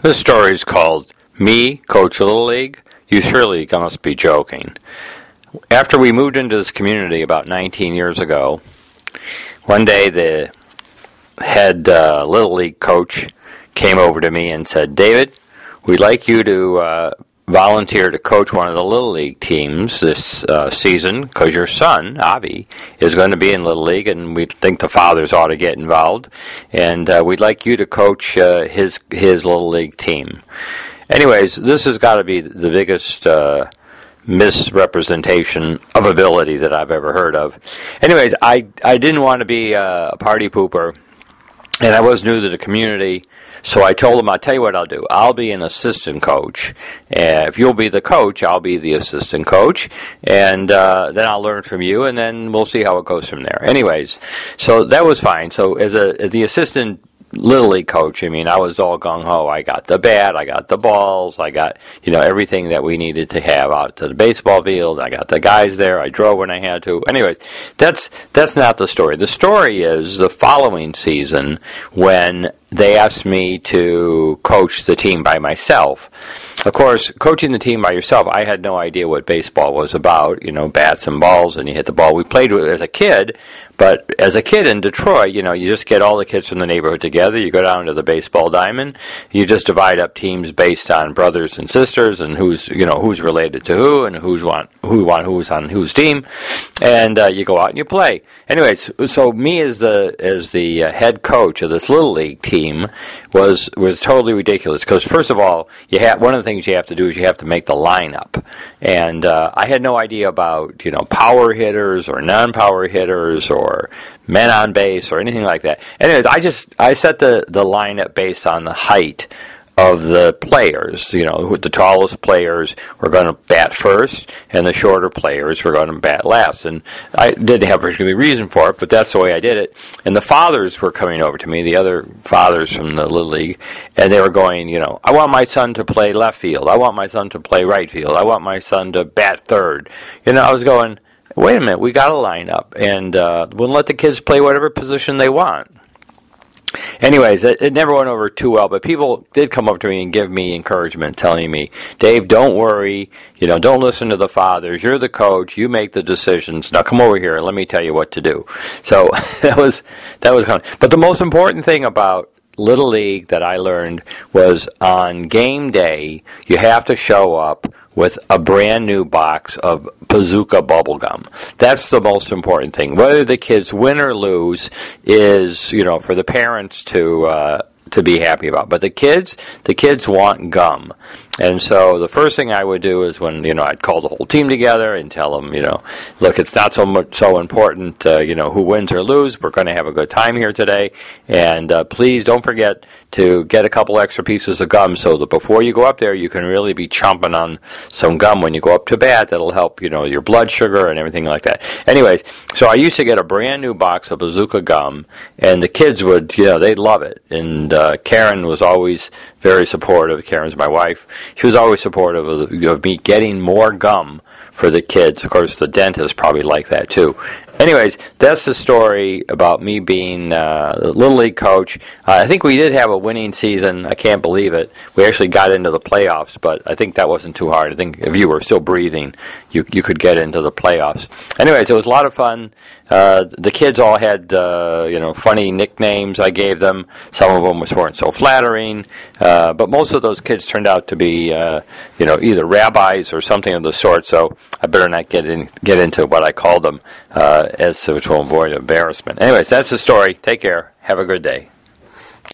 This story is called Me, Coach Little League. You surely must be joking. After we moved into this community about 19 years ago, one day the head uh, Little League coach came over to me and said, David, we'd like you to uh, volunteer to coach one of the Little League teams this uh, season because your son, Avi, is going to be in Little League, and we think the fathers ought to get involved. And uh, we'd like you to coach uh, his his Little League team. Anyways, this has got to be the biggest uh, misrepresentation of ability that I've ever heard of. Anyways, I I didn't want to be a party pooper, and I was new to the community. So I told him, I'll tell you what I'll do. I'll be an assistant coach. Uh, if you'll be the coach, I'll be the assistant coach. And uh, then I'll learn from you, and then we'll see how it goes from there. Anyways, so that was fine. So as, a, as the assistant little league coach. I mean, I was all gung ho. I got the bat, I got the balls, I got you know everything that we needed to have out to the baseball field. I got the guys there. I drove when I had to. Anyways, that's that's not the story. The story is the following season when they asked me to coach the team by myself. Of course, coaching the team by yourself, I had no idea what baseball was about. You know, bats and balls, and you hit the ball. We played with as a kid, but as a kid in Detroit, you know, you just get all the kids from the neighborhood together. You go down to the baseball diamond. You just divide up teams based on brothers and sisters and who's you know who's related to who and who's want who want who's on whose team, and uh, you go out and you play. Anyways, so me as the as the uh, head coach of this little league team was was totally ridiculous because first of all, you have one of the things you have to do is you have to make the lineup, and uh, I had no idea about you know power hitters or non-power hitters or men on base or anything like that. Anyways, I just I set the the lineup based on the height of the players. You know, the tallest players were going to bat first, and the shorter players were going to bat last. And I didn't have a particular reason for it, but that's the way I did it. And the fathers were coming over to me, the other fathers from the Little League, and they were going, you know, I want my son to play left field. I want my son to play right field. I want my son to bat third. You know, I was going wait a minute, we got a lineup, and uh, we'll let the kids play whatever position they want. Anyways, it, it, never went over too well, but people did come up to me and give me encouragement, telling me, Dave, don't worry. You know, don't listen to the fathers. You're the coach. You make the decisions. Now come over here and let me tell you what to do. So that was that was kind But the most important thing about Little League that I learned was on game day, you have to show up with a brand new box of Bazooka bubblegum. That's the most important thing. Whether the kids win or lose is, you know, for the parents to uh, to be happy about. But the kids, the kids want gum. And so the first thing I would do is when you know I'd call the whole team together and tell them, you know, look, it's not so much so important, uh, you know, who wins or lose. We're going to have a good time here today, and uh, please don't forget to get a couple extra pieces of gum so that before you go up there, you can really be chomping on some gum when you go up to bat. That'll help, you know, your blood sugar and everything like that. Anyways, so I used to get a brand new box of Bazooka gum, and the kids would, you know, they'd love it. And uh, Karen was always very supportive. Karen's my wife. She was always supportive of, the, of me getting more gum for the kids. Of course, the dentist probably liked that too. Anyways, that's the story about me being uh, the little league coach. Uh, I think we did have a winning season. I can't believe it. We actually got into the playoffs, but I think that wasn't too hard. I think if you were still breathing, you you could get into the playoffs. Anyways, it was a lot of fun. Uh, the kids all had uh, you know funny nicknames I gave them. Some of them weren't so flattering, uh, but most of those kids turned out to be uh, you know either rabbis or something of the sort. So I better not get in get into what I called them uh, as to, to avoid embarrassment. Anyways, that's the story. Take care. Have a good day.